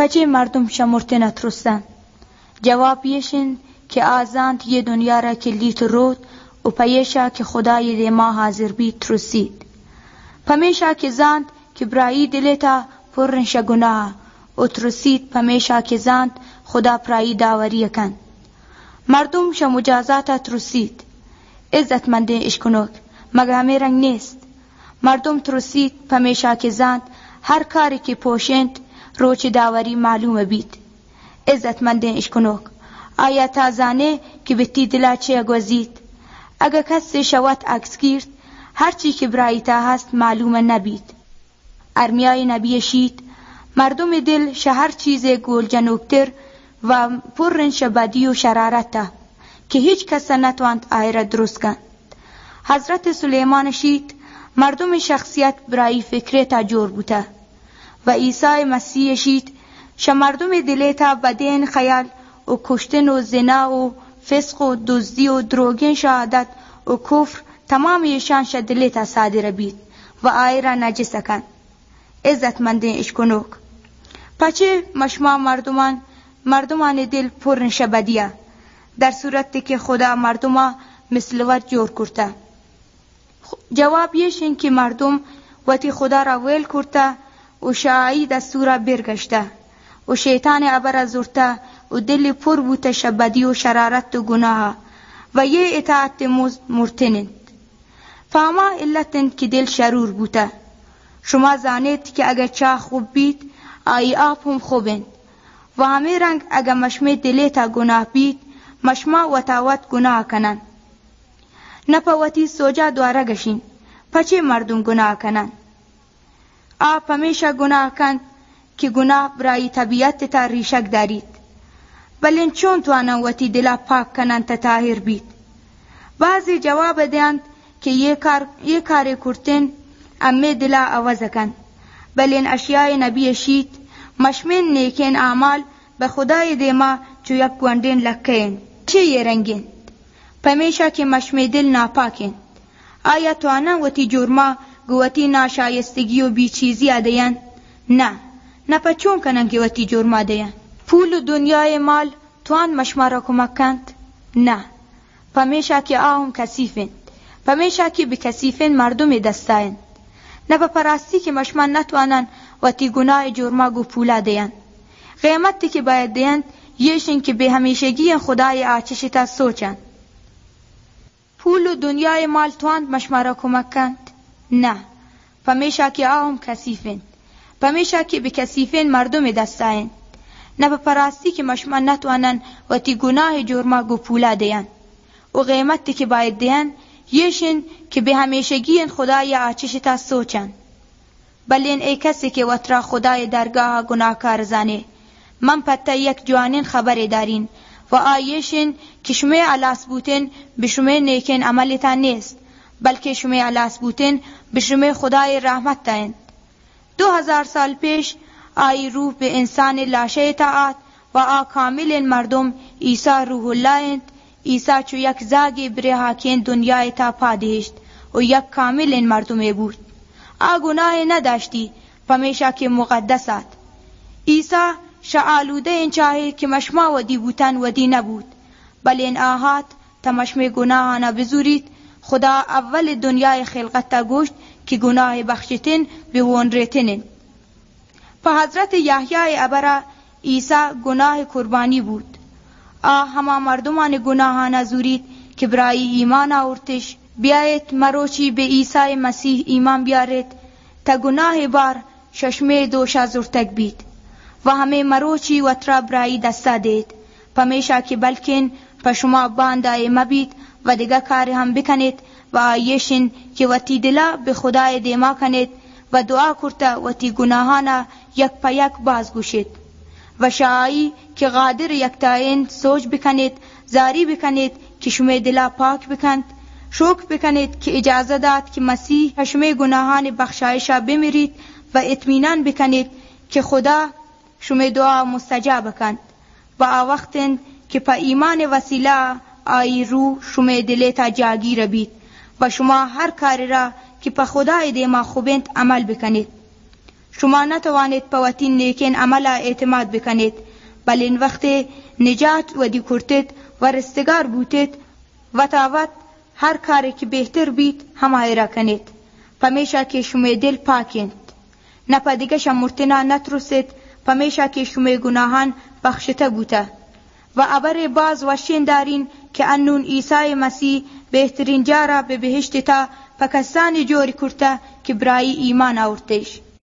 پچه مردم شمرته نترستن جواب یشن که آزانت یه دنیا را که لیت رود و پیشا که خدای دی ما حاضر بید ترسید. پمیشا که زاند که برایی دلتا پرنش گناه و ترسید پمیشا که زاند خدا پرایی داوری کن. مردم ش مجازات ترسید. عزت منده اشکنوک مگه همه رنگ نیست؟ مردم ترسید پمیشا که زاند هر کاری که پوشند روچ داوری معلوم بید. عزت منده اشکنوک. آیا تازانه که بتی دلا چه گوزید اگه کس شوت عکس گیرد هرچی که برای تا هست معلومه نبید. ارمیای نبی شید مردم دل شهر چیز گل جنوکتر و پرن شبدی و شرارت که هیچ کس نتواند آیره درست کند. حضرت سلیمان شید مردم شخصیت برای فکرتا جور بوده. و عیسی مسیح شید. ش مردم دلیتا بدین خیال و کشتن و زنا و فسق و دزدی و دروگین شهادت و کفر تمام ایشان دلیتا صادر بید و آیره نجس کند عزت منده اشکنوک پچه مشما مردمان مردمان دل پر نشبدیه. در صورت که خدا مردما مثل ود جور کرده. جواب یشین که مردم وتی خدا را ویل کرده و شاعی دستورا برگشته و شیطان عبر زورته و دل پر بوته شبدی و شرارت و گناه و یه اطاعت مرتنند فاما علتن که دل شرور بوته شما زانید که اگر چاه خوب بید آی آب هم خوبند و همه رنگ اگر مشمه دلیتا گناه بید مشما و تاوت گناه کنن. نپوتی سوجا دواره گشین. پچه مردم گناه کنن آپ همیشه گناه کن که گناه برای طبیعت تا ریشک دارید. بلین چون توانن وتی دلا پاک کنن تا تاهر بید بعضی جواب دیند که یه کار, یه کار کرتن امه دلا عوض کن بلین اشیاء نبی شید مشمن نیکین اعمال به خدای دیما چو یک گوندین لکین چه یه رنگین پمیشا که مشمه دل ناپاکین آیا توانن وتی جرما güveti naşayestigi û bîçîziya de yan ne nepe çûn kenin gewetî curma de yan pûl û dunyayê mal twan meşmara kumak kend ne pamêşakî a hûn kesîfên pamêşakî bi kesîfên merdumê desta in ne bi parastîkê meşman netwanan wetî gunahê curma û pûla de yan قیامت که باید دیند یشین که به همیشگی خدای آتشی تا سوچند پول و دنیای مال تواند مشمارا کمک کند نه. پمیشا که آهم کسیفین پمیشا که به کسیفین مردم دستاین. نه به پراستی که مشما نتوانن و تی گناه جرما گو پولا دیان. و قیمتی که باید دیان یشین که به همیشگی خدای آچش تا سوچند بلین ای کسی که وطرا خدای درگاه گناهکار زانه من پتا یک جوانین خبر دارین. و آیشین که علاس بوتن به نیکن عملتان نیست. بلکه شما علاس بوتن به شما خدای رحمت تاین دو هزار سال پیش آی روح به انسان لاشه اطاعت و آ کامل مردم عیسی روح الله اند. عیسی چو یک زاگی بره حاکین دنیای تا پادهشت و یک کامل مردم بود. آ گناه نداشتی پمیشا که مقدسات عیسی شعالوده این چاهی که مشما ودی بوتن ودی نبود. بل این آهات تا مشم گناهانا بزورید خدا اول دنیای خلقت تا گوشت که گناه بخشتن به وون ریتنن په حضرت یحیی ابرا عیسی گناه قربانی بود. آ هما مردمان گناهانا زورید که برای ایمان آورتش. بیایت مروچی به عیسی مسیح ایمان بیارید تا گناه بار ششمه دوشا زورتک بید و همه مروچی و ترا برایی دستا دید پمیشا که بلکن پا شما باندای مبید و دیگه کار هم بکنید و آیشین که وتی دلا به خدای دیما کنید و دعا کرتا وتی گناهانا یک پا یک بازگوشید و شایی که قادر یکتاین سوچ بکنید زاری بکنید که شما دلا پاک بکند. شوک بکنید که اجازه داد که مسیح شما گناهان بخشایشا بمیرید و اطمینان بکنید که خدا شما دعا مستجاب کند. و آوقتن که پا ایمان وسیله آی رو شما دلیتا جاگیر بید و شما هر کاری را که پا خدای دیما خوبند عمل بکنید۔ شما نتوانید پوتین نیکین عمل اعتماد بکنید بل این وقت نجات و دی کرتید و رستگار بوتید و تاوت هر کاری که بهتر بید همه را کنید۔ پمیشه که شما دل پاکند نه دیگه شمرتنا نترسید پمیشه که شما گناهان بخشته بوده و ابر باز و شین دارین که انون عیسی مسیح بهترین جارا به بهشت تا پکستان جوری کرده که برای ایمان آورتش